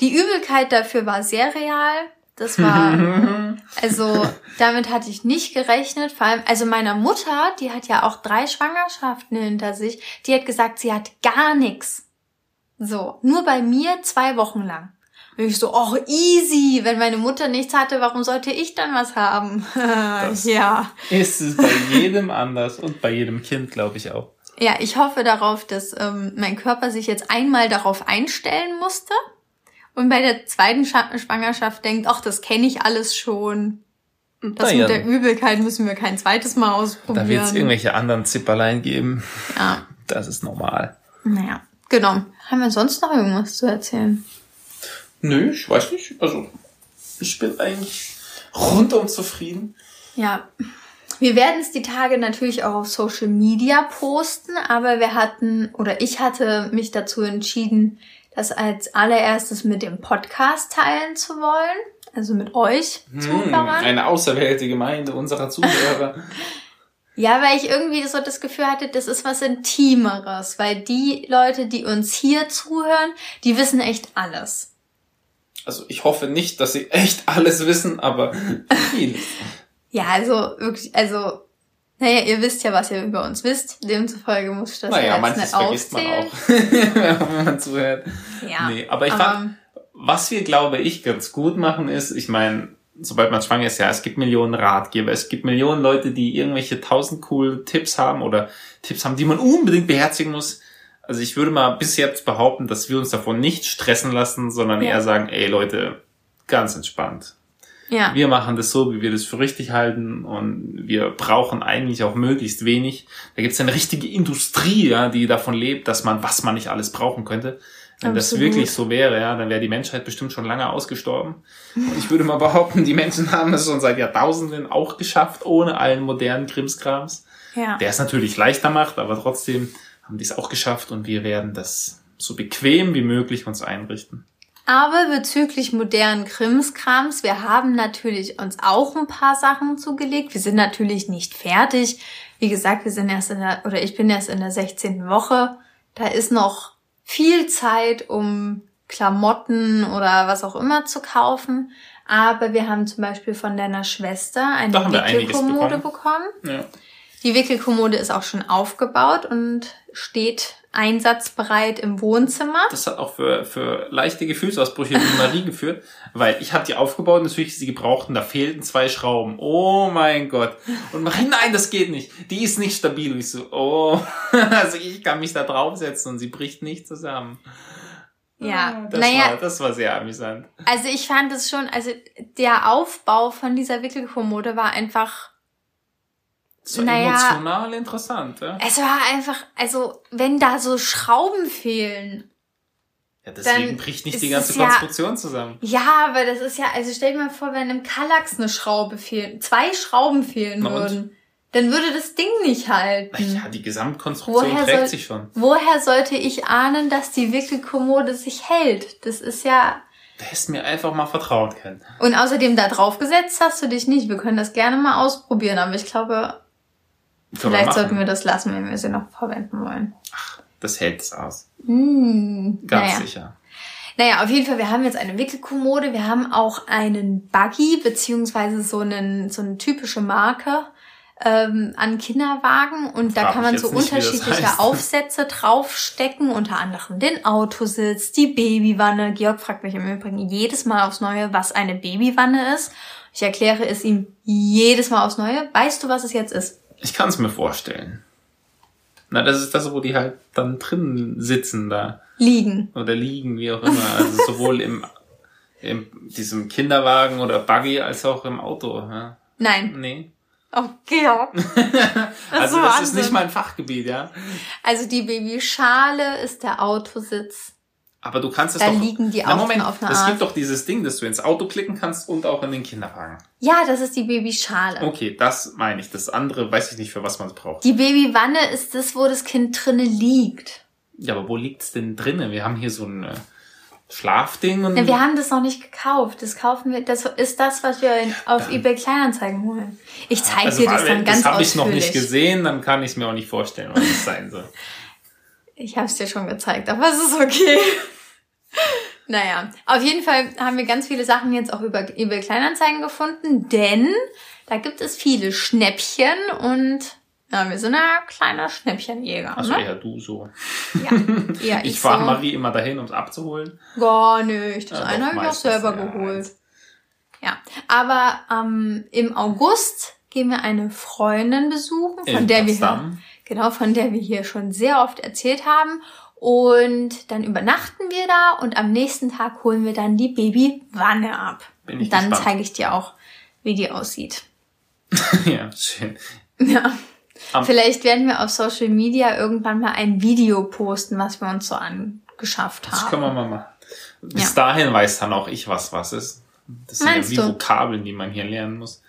Die Übelkeit dafür war sehr real. Das war, also damit hatte ich nicht gerechnet. Vor allem, also meiner Mutter, die hat ja auch drei Schwangerschaften hinter sich, die hat gesagt, sie hat gar nichts. So, nur bei mir zwei Wochen lang. Und ich so, oh, easy. Wenn meine Mutter nichts hatte, warum sollte ich dann was haben? ja. Ist es bei jedem anders und bei jedem Kind, glaube ich auch. Ja, ich hoffe darauf, dass ähm, mein Körper sich jetzt einmal darauf einstellen musste und bei der zweiten Schwangerschaft denkt, ach, das kenne ich alles schon. Das naja, mit der Übelkeit müssen wir kein zweites Mal ausprobieren. Da wird es irgendwelche anderen Zipperlein geben. Ja. Das ist normal. Naja, genau. Haben wir sonst noch irgendwas zu erzählen? Nö, ich weiß nicht. Also, ich bin eigentlich rundum zufrieden. Ja. Wir werden es die Tage natürlich auch auf Social Media posten, aber wir hatten oder ich hatte mich dazu entschieden, das als allererstes mit dem Podcast teilen zu wollen. Also mit euch hm, Zuhörern. Eine auserwählte Gemeinde unserer Zuhörer. ja, weil ich irgendwie so das Gefühl hatte, das ist was Intimeres, weil die Leute, die uns hier zuhören, die wissen echt alles. Also ich hoffe nicht, dass sie echt alles wissen, aber vieles. ja, also wirklich, also naja, ihr wisst ja, was ihr über uns wisst. Demzufolge muss ich das naja, ja jetzt nicht aufzählen. Man auch, wenn man zuhört. Ja, nee, aber ich aber, fand, was wir, glaube ich, ganz gut machen ist, ich meine, sobald man schwanger ist, ja, es gibt Millionen Ratgeber, es gibt Millionen Leute, die irgendwelche tausend cool Tipps haben oder Tipps haben, die man unbedingt beherzigen muss. Also ich würde mal bis jetzt behaupten, dass wir uns davon nicht stressen lassen, sondern ja. eher sagen, ey Leute, ganz entspannt. Ja. Wir machen das so, wie wir das für richtig halten und wir brauchen eigentlich auch möglichst wenig. Da gibt es eine richtige Industrie, ja, die davon lebt, dass man, was man nicht alles brauchen könnte. Wenn Absolut. das wirklich so wäre, ja, dann wäre die Menschheit bestimmt schon lange ausgestorben. Und ich würde mal behaupten, die Menschen haben es schon seit Jahrtausenden auch geschafft, ohne allen modernen Krimskrams. Ja. Der es natürlich leichter macht, aber trotzdem haben die es auch geschafft und wir werden das so bequem wie möglich uns einrichten. Aber bezüglich modernen Krimskrams, wir haben natürlich uns auch ein paar Sachen zugelegt. Wir sind natürlich nicht fertig. Wie gesagt, wir sind erst in der, oder ich bin erst in der 16. Woche. Da ist noch viel Zeit, um Klamotten oder was auch immer zu kaufen. Aber wir haben zum Beispiel von deiner Schwester eine Wickelkommode bekommen. bekommen. Ja. Die Wickelkommode ist auch schon aufgebaut und steht einsatzbereit im Wohnzimmer. Das hat auch für, für leichte Gefühlsausbrüche wie Marie geführt, weil ich habe die aufgebaut und natürlich sie gebraucht und da fehlten zwei Schrauben. Oh mein Gott. Und Marie, nein, das geht nicht. Die ist nicht stabil. Und ich so, oh, also ich kann mich da draufsetzen und sie bricht nicht zusammen. Ja, ah, das, naja, war, das war sehr amüsant. Also ich fand es schon, also der Aufbau von dieser Wickelkommode war einfach so naja, emotional interessant, ja? Es war einfach, also, wenn da so Schrauben fehlen. Ja, deswegen bricht nicht die ganze Konstruktion ja, zusammen. Ja, aber das ist ja, also stell dir mal vor, wenn im Kallax eine Schraube fehlt, zwei Schrauben fehlen Na würden, und? dann würde das Ding nicht halten. Ja, die Gesamtkonstruktion woher trägt soll, sich schon. Woher sollte ich ahnen, dass die Wickelkommode sich hält? Das ist ja, Du hättest mir einfach mal vertrauen können. Und außerdem da drauf gesetzt hast du dich nicht. Wir können das gerne mal ausprobieren, aber ich glaube, Vielleicht sollten wir das lassen, wenn wir sie noch verwenden wollen. Ach, das hält es aus. Mm, Ganz naja. sicher. Naja, auf jeden Fall, wir haben jetzt eine Wickelkommode, wir haben auch einen Buggy, beziehungsweise so, einen, so eine typische Marke ähm, an Kinderwagen und da Frag kann man so nicht, unterschiedliche das heißt. Aufsätze draufstecken, unter anderem den Autositz, die Babywanne. Georg fragt mich im Übrigen jedes Mal aufs Neue, was eine Babywanne ist. Ich erkläre es ihm jedes Mal aufs Neue. Weißt du, was es jetzt ist? Ich kann es mir vorstellen. Na, das ist das, wo die halt dann drin sitzen da. Liegen. Oder liegen, wie auch immer. Also sowohl im, in diesem Kinderwagen oder Buggy als auch im Auto. Ja. Nein. Nee. Oh, Georg. also das ist nicht mein Fachgebiet, ja. Also die Babyschale ist der Autositz. Aber du kannst es da doch. Da liegen die auch Moment, auf einer Es gibt doch dieses Ding, dass du ins Auto klicken kannst und auch in den Kinderwagen. Ja, das ist die Babyschale. Okay, das meine ich. Das andere weiß ich nicht, für was man es braucht. Die Babywanne ist das, wo das Kind drinnen liegt. Ja, aber wo liegt's denn drinnen? Wir haben hier so ein äh, Schlafding und. Ja, wir haben das noch nicht gekauft. Das kaufen wir. Das ist das, was wir in, auf eBay Kleinanzeigen holen. Ich zeige also, dir das dann ganz Das habe ich noch nicht gesehen, dann kann ich es mir auch nicht vorstellen, was es sein soll. Ich habe es dir schon gezeigt, aber es ist okay. Naja, auf jeden Fall haben wir ganz viele Sachen jetzt auch über eBay Kleinanzeigen gefunden, denn da gibt es viele Schnäppchen und Ja, wir sind ja kleine Schnäppchenjäger. Also ne? eher du so. Ja, eher Ich ich fahre so. Marie immer dahin, um es abzuholen. Gar nicht. Das Ja, eine habe ich auch selber ja. geholt. Ja, aber ähm, im August gehen wir eine Freundin besuchen, von In der wir Potsdam. genau, von der wir hier schon sehr oft erzählt haben. Und dann übernachten wir da und am nächsten Tag holen wir dann die Babywanne ab. Bin ich und dann zeige ich dir auch, wie die aussieht. ja, schön. Ja. Am- Vielleicht werden wir auf Social Media irgendwann mal ein Video posten, was wir uns so angeschafft Das haben. können wir mal machen. Bis Ja. dahin weiß dann auch ich, was was ist. Das sind Meinst ja wie du? Vokabeln, die man hier lernen muss.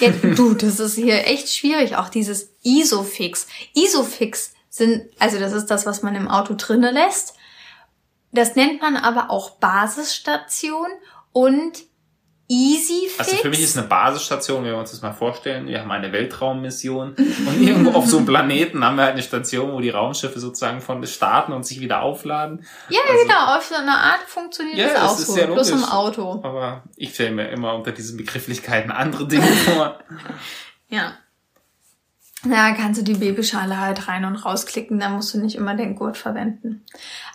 Ja, du, das ist hier echt schwierig, auch dieses Isofix. Isofix sind, also das ist das, was man im Auto drinne lässt. Das nennt man aber auch Basisstation und Easyfix. Also für mich ist eine Basisstation, wenn wir uns das mal vorstellen, wir haben eine Weltraummission und irgendwo auf so einem Planeten haben wir halt eine Station, wo die Raumschiffe sozusagen von starten und sich wieder aufladen. ja, also- genau, auf so eine Art funktioniert Ja, das das auch ist so, sehr bloß im. Auto. Aber ich stelle mir immer unter diesen Begrifflichkeiten andere Dinge vor. Ja. Ja, kannst du die Babyschale halt rein und rausklicken, dann musst du nicht immer den Gurt verwenden.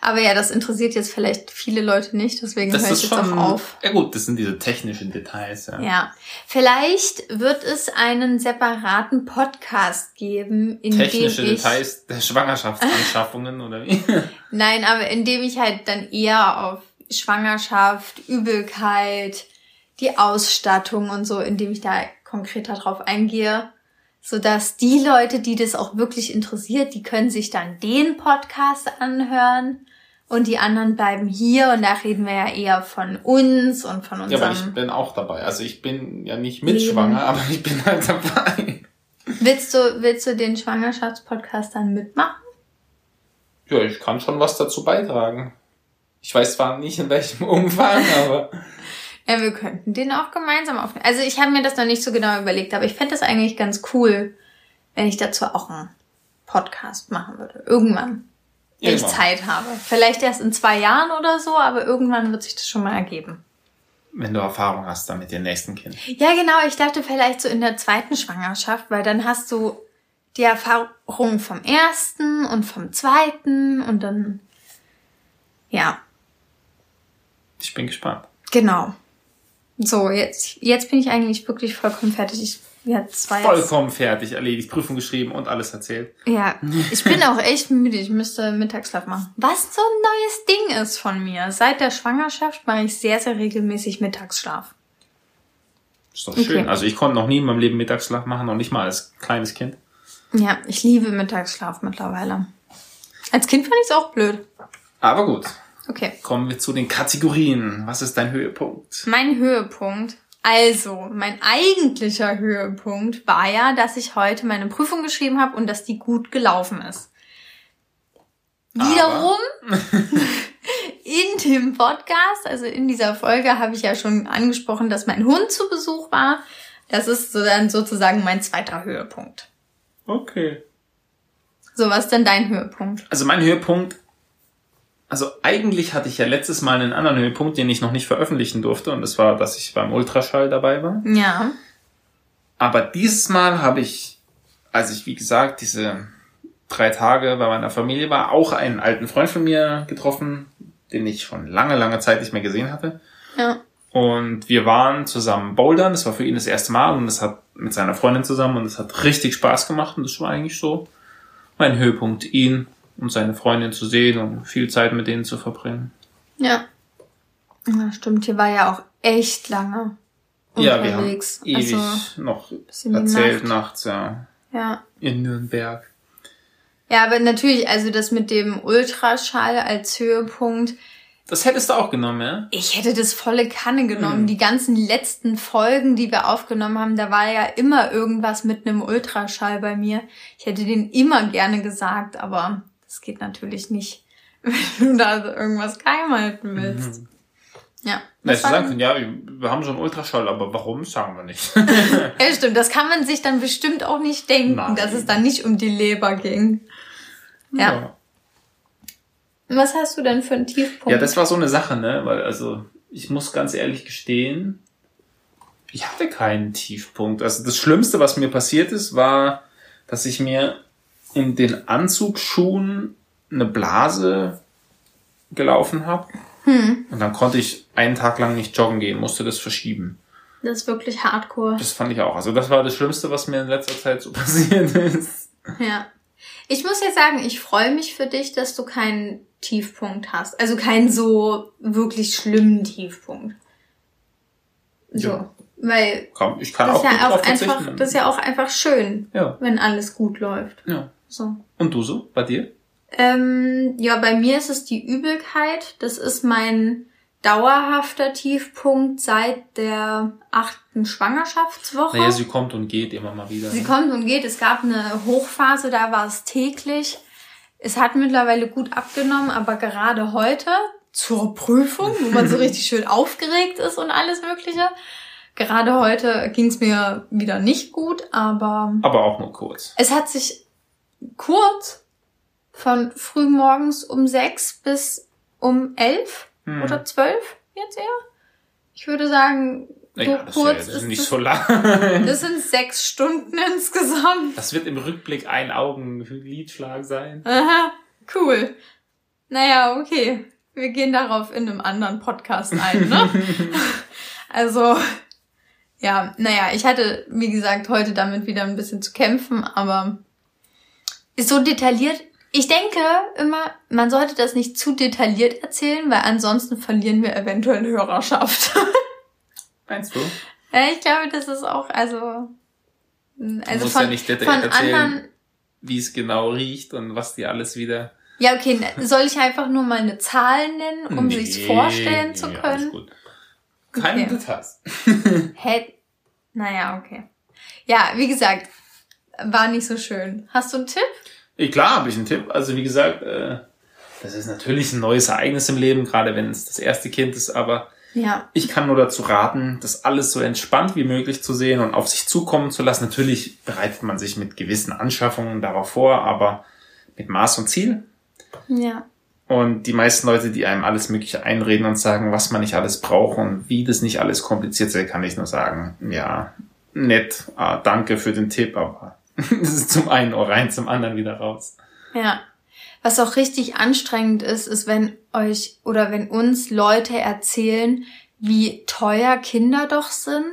Aber ja, das interessiert jetzt vielleicht viele Leute nicht, deswegen Das höre ich jetzt schon, auch auf. ja gut, das sind diese technischen Details, ja. Ja, vielleicht wird es einen separaten Podcast geben, in Technische dem ich Details der Schwangerschaftsanschaffungen oder wie? nein, aber in dem ich halt dann eher auf Schwangerschaft, Übelkeit, die Ausstattung und so, in dem ich da konkreter drauf eingehe, so dass die Leute, die das auch wirklich interessiert, die können sich dann den Podcast anhören. Und die anderen bleiben hier und da reden wir ja eher von uns und von Ja, unserem. aber ich bin auch dabei. Also ich bin ja nicht mitschwanger, aber ich bin halt dabei. Willst du, willst du den Schwangerschaftspodcast dann mitmachen? Ja, ich kann schon was dazu beitragen. Ich weiß zwar nicht in welchem Umfang, aber Ja, wir könnten den auch gemeinsam aufnehmen. Also ich habe mir das noch nicht so genau überlegt, aber ich fände das eigentlich ganz cool, wenn ich dazu auch einen Podcast machen würde. Irgendwann. Wenn ich Irgendwann. Zeit habe. Vielleicht erst in zwei Jahren oder so, aber irgendwann wird sich das schon mal ergeben. wenn du Erfahrung hast dann mit dem nächsten Kind. Ja, genau. Ich dachte vielleicht so in der zweiten Schwangerschaft, weil dann hast du die Erfahrung vom ersten und vom zweiten und dann, ja, Ich bin gespannt. genau. So, jetzt, jetzt bin ich eigentlich wirklich vollkommen fertig. Ich, ja, zwei Vollkommen fertig, erledigt, Prüfung geschrieben und alles erzählt. Ja, ich bin auch echt müde. Ich müsste Mittagsschlaf machen. Was so ein neues Ding ist von mir. Seit der Schwangerschaft mache ich sehr, sehr regelmäßig Mittagsschlaf. Ist doch Okay. schön. Also ich konnte noch nie in meinem Leben Mittagsschlaf machen, noch nicht mal als kleines Kind. Ja, ich liebe Mittagsschlaf mittlerweile. Als Kind fand ich es auch blöd. Aber gut, Okay. kommen wir zu den Kategorien. Was ist dein Höhepunkt? Mein Höhepunkt. Also, mein eigentlicher Höhepunkt war ja, dass ich heute meine Prüfung geschrieben habe und dass die gut gelaufen ist. Wiederum in dem Podcast, also in dieser Folge, habe ich ja schon angesprochen, dass mein Hund zu Besuch war. Das ist so dann sozusagen mein zweiter Höhepunkt. Okay. So, was ist denn dein Höhepunkt? Also mein Höhepunkt, also eigentlich hatte ich ja letztes Mal einen anderen Höhepunkt, den ich noch nicht veröffentlichen durfte, und das war, dass ich beim Ultraschall dabei war. Ja. Aber dieses Mal habe ich, als ich, wie gesagt, diese drei Tage bei meiner Familie war, auch einen alten Freund von mir getroffen, den ich schon lange, lange Zeit nicht mehr gesehen hatte. Ja. Und wir waren zusammen bouldern. Das war für ihn das erste Mal und es hat mit seiner Freundin zusammen und es hat richtig Spaß gemacht und das war eigentlich so mein Höhepunkt, ihn und seine Freundin zu sehen und viel Zeit mit denen zu verbringen. Ja. Ja, stimmt. Hier war ja auch echt lange Ja, wir haben unterwegs. ewig Also, noch erzählt Nacht. nachts, ja, ja. in Nürnberg. Ja, aber natürlich, also das mit dem Ultraschall als Höhepunkt. Das hättest du auch genommen, ja? Ich hätte das volle Kanne genommen. Mhm. Die ganzen letzten Folgen, die wir aufgenommen haben, da war ja immer irgendwas mit einem Ultraschall bei mir. Ich hätte den immer gerne gesagt, aber das geht natürlich nicht, wenn du da irgendwas geheim halten willst. Ja. Na, du sagen können, ja, wir haben schon Ultraschall, aber warum, sagen wir nicht. ja, stimmt. Das kann man sich dann bestimmt auch nicht denken, Nein. dass es dann nicht um die Leber ging. Ja. Was hast du denn für einen Tiefpunkt? Ja, das war so eine Sache, ne? Weil, also, ich muss ganz ehrlich gestehen, ich hatte keinen Tiefpunkt. Also das Schlimmste, was mir passiert ist, war dass ich mir in den Anzugsschuhen eine Blase gelaufen habe. Hm. Und dann konnte ich einen Tag lang nicht joggen gehen, musste das verschieben. Das ist wirklich hardcore. Das fand ich auch. Also das war das Schlimmste, was mir in letzter Zeit so passiert ist. Ja. Ich muss jetzt sagen, ich freue mich für dich, dass du keinen Tiefpunkt hast. Also keinen so wirklich schlimmen Tiefpunkt. So. Ja. Weil Komm, ich kann das auch ja auch einfach, das ist ja auch einfach schön, ja, wenn alles gut läuft. ja. So. Und du so? Bei dir? Ähm, ja, bei mir ist es die Übelkeit. Das ist mein dauerhafter Tiefpunkt seit der achten Schwangerschaftswoche. Naja, sie kommt und geht immer mal wieder. Sie ne? kommt und geht. Es gab eine Hochphase, da war es täglich. Es hat mittlerweile gut abgenommen, aber gerade heute zur Prüfung, wo man so richtig schön aufgeregt ist und alles Mögliche. Gerade heute ging es mir wieder nicht gut, aber Aber auch nur kurz. es hat sich kurz von frühmorgens um sechs bis um elf Hm. oder zwölf jetzt eher. Ich würde sagen, so Naja, das kurz ist, ja, das ist nicht das, so lang. das sind sechs Stunden insgesamt. Das wird im Rückblick ein Augenlidschlag sein. Aha, cool. Naja, okay. Wir gehen darauf in einem anderen Podcast ein, ne? also, ja, naja, ich hatte, wie gesagt, heute damit wieder ein bisschen zu kämpfen, aber so detailliert. Ich denke immer, man sollte das nicht zu detailliert erzählen, weil ansonsten verlieren wir eventuell Hörerschaft. Meinst du? ja, ich glaube, das ist auch, also, also musst von, ja nicht detailliert von erzählen. anderen, Wie es genau riecht und was die alles wieder. Ja, okay, ne, soll ich einfach nur mal eine Zahl nennen, um Nee, sich's vorstellen zu nee, alles können? gut. Keine Okay. Details. Hä? Naja, okay. Ja, wie gesagt, war nicht so schön. Hast du einen Tipp? Klar habe ich einen Tipp. Also wie gesagt, äh, das ist natürlich ein neues Ereignis im Leben, gerade wenn es das erste Kind ist, aber Ja. ich kann nur dazu raten, das alles so entspannt wie möglich zu sehen und auf sich zukommen zu lassen. Natürlich bereitet man sich mit gewissen Anschaffungen darauf vor, aber mit Maß und Ziel. Ja. Und die meisten Leute, die einem alles Mögliche einreden und sagen, was man nicht alles braucht und wie das nicht alles kompliziert sei, kann ich nur sagen, ja, nett, ah, danke für den Tipp, aber das ist zum einen Ohr rein, zum anderen wieder raus. Ja. Was auch richtig anstrengend ist, ist, wenn euch oder wenn uns Leute erzählen, wie teuer Kinder doch sind.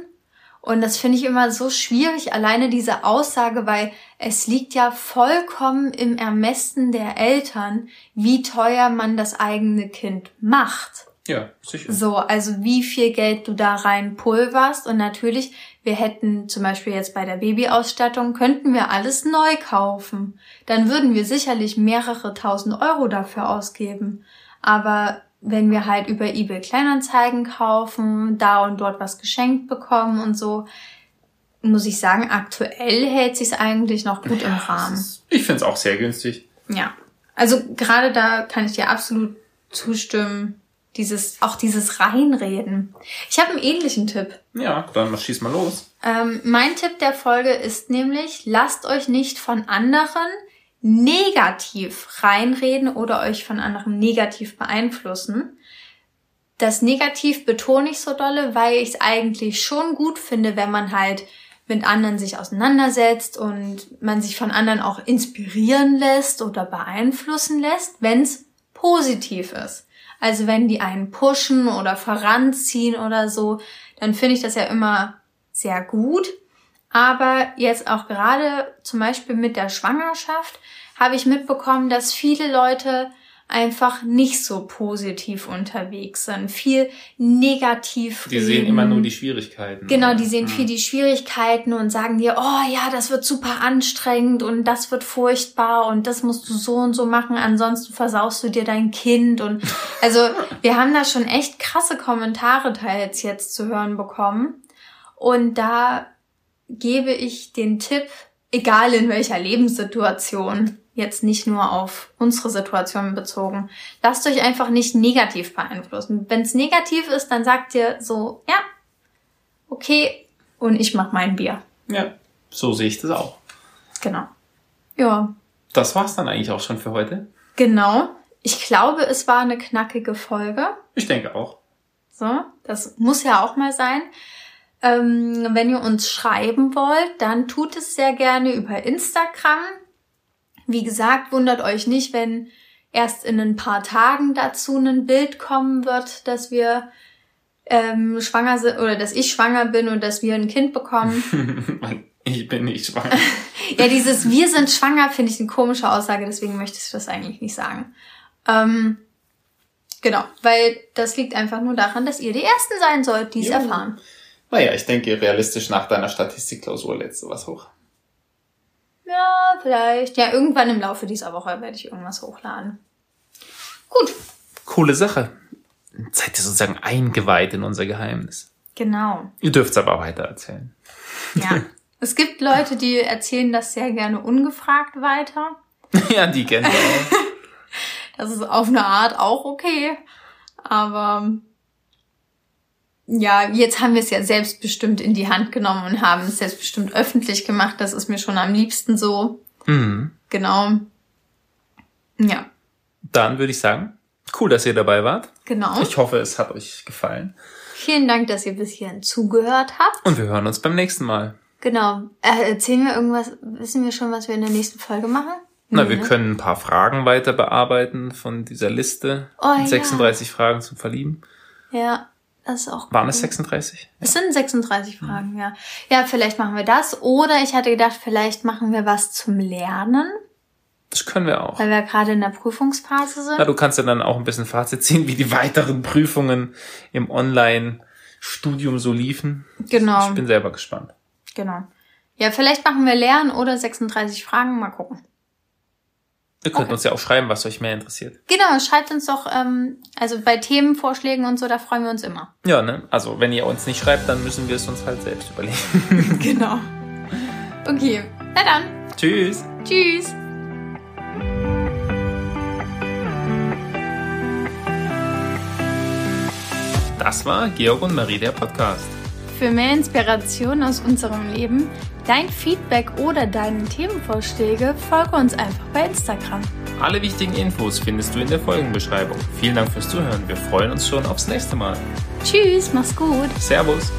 Und das finde ich immer so schwierig, alleine diese Aussage, weil es liegt ja vollkommen im Ermessen der Eltern, wie teuer man das eigene Kind macht. Ja, sicher. So, also wie viel Geld du da rein pulverst. Und natürlich, wir hätten zum Beispiel jetzt bei der Babyausstattung, könnten wir alles neu kaufen. Dann würden wir sicherlich mehrere tausend Euro dafür ausgeben. Aber wenn wir halt über eBay Kleinanzeigen kaufen, da und dort was geschenkt bekommen und so, muss ich sagen, aktuell hält sich's eigentlich noch gut im Das Rahmen. ist- Ich finde es auch sehr günstig. Ja. Also gerade da kann ich dir absolut zustimmen. Dieses, auch dieses Reinreden. Ich habe einen ähnlichen Tipp. Ja, dann schieß mal los. Ähm, mein Tipp der Folge ist nämlich, lasst euch nicht von anderen negativ reinreden oder euch von anderen negativ beeinflussen. Das Negativ betone ich so dolle, weil ich es eigentlich schon gut finde, wenn man halt mit anderen sich auseinandersetzt und man sich von anderen auch inspirieren lässt oder beeinflussen lässt, wenn es positiv ist. Also wenn die einen pushen oder voranziehen oder so, dann finde ich das ja immer sehr gut. Aber jetzt auch gerade zum Beispiel mit der Schwangerschaft habe ich mitbekommen, dass viele Leute einfach nicht so positiv unterwegs sind, viel negativ Die reden. sehen immer nur die Schwierigkeiten. Genau, die sehen Hm. viel die Schwierigkeiten und sagen dir, oh ja, das wird super anstrengend und das wird furchtbar und das musst du so und so machen, ansonsten versaust du dir dein Kind und also wir haben da schon echt krasse Kommentare teils jetzt zu hören bekommen und da gebe ich den Tipp, egal in welcher Lebenssituation, jetzt nicht nur auf unsere Situation bezogen, lasst euch einfach nicht negativ beeinflussen. Wenn es negativ ist, dann sagt ihr so, ja, okay, und ich mach mein Bier. Ja, so sehe ich das auch. Genau. Ja, Das war's dann eigentlich auch schon für heute. genau. Ich glaube, es war eine knackige Folge. Ich denke auch. So, das muss ja auch mal sein. Ähm, wenn ihr uns schreiben wollt, dann tut es sehr gerne über Instagram. Wie gesagt, wundert euch nicht, wenn erst in ein paar Tagen dazu ein Bild kommen wird, dass wir ähm, schwanger sind oder dass ich schwanger bin und dass wir ein Kind bekommen. ich bin nicht schwanger. ja, dieses Wir sind schwanger finde ich eine komische Aussage, deswegen möchte ich das eigentlich nicht sagen. Ähm, genau, weil das liegt einfach nur daran, dass ihr die Ersten sein sollt, die es erfahren. Naja, ich denke realistisch nach deiner Statistikklausur lädst du was hoch. Ja, vielleicht. Ja, irgendwann im Laufe dieser Woche werde ich irgendwas hochladen. Gut. Coole Sache. Seid ihr sozusagen eingeweiht in unser Geheimnis. Genau. Ihr dürft es aber weiter erzählen. Ja. Es gibt Leute, die erzählen das sehr gerne ungefragt weiter. ja, die kennen wir auch. Das ist auf eine Art auch okay. Aber ja, jetzt haben wir es ja selbstbestimmt in die Hand genommen und haben es selbstbestimmt öffentlich gemacht. Das ist mir schon am liebsten so. Mhm. Genau. Ja. Dann würde ich sagen, cool, dass ihr dabei wart. Genau. Ich hoffe, es hat euch gefallen. Vielen Dank, dass ihr bis hierhin zugehört habt. Und wir hören uns beim nächsten Mal. Genau. Äh, erzählen wir irgendwas, wissen wir schon, was wir in der nächsten Folge machen? Na, wir ne? können ein paar Fragen weiter bearbeiten von dieser Liste. Oh, ja. 36 Fragen zum Verlieben. Ja, das ist auch Waren es cool. 36? Es sind 36 Fragen, ja. Ja, vielleicht machen wir das. Oder ich hatte gedacht, vielleicht machen wir was zum Lernen, Das können wir auch. weil wir gerade in der Prüfungsphase sind. Na, du kannst ja dann auch ein bisschen Fazit ziehen, wie die weiteren Prüfungen im Online-Studium so liefen. Genau. Ich bin selber gespannt. Genau. Ja, vielleicht machen wir Lernen oder 36 Fragen. Mal gucken. Ihr könnt Okay. uns ja auch schreiben, was euch mehr interessiert. Genau, schreibt uns doch, ähm, also bei Themenvorschlägen und so, da freuen wir uns immer. Ja, ne? Also, wenn ihr uns nicht schreibt, dann müssen wir es uns halt selbst überlegen. Genau. Okay, na dann. Tschüss! Tschüss. Das war Georg und Marie, der Podcast. Für mehr Inspiration aus unserem Leben, dein Feedback oder deine Themenvorschläge, folge uns einfach bei Instagram. Alle wichtigen Infos findest du in der Folgenbeschreibung. Vielen Dank fürs Zuhören. Wir freuen uns schon aufs nächste Mal. Tschüss, mach's gut. Servus!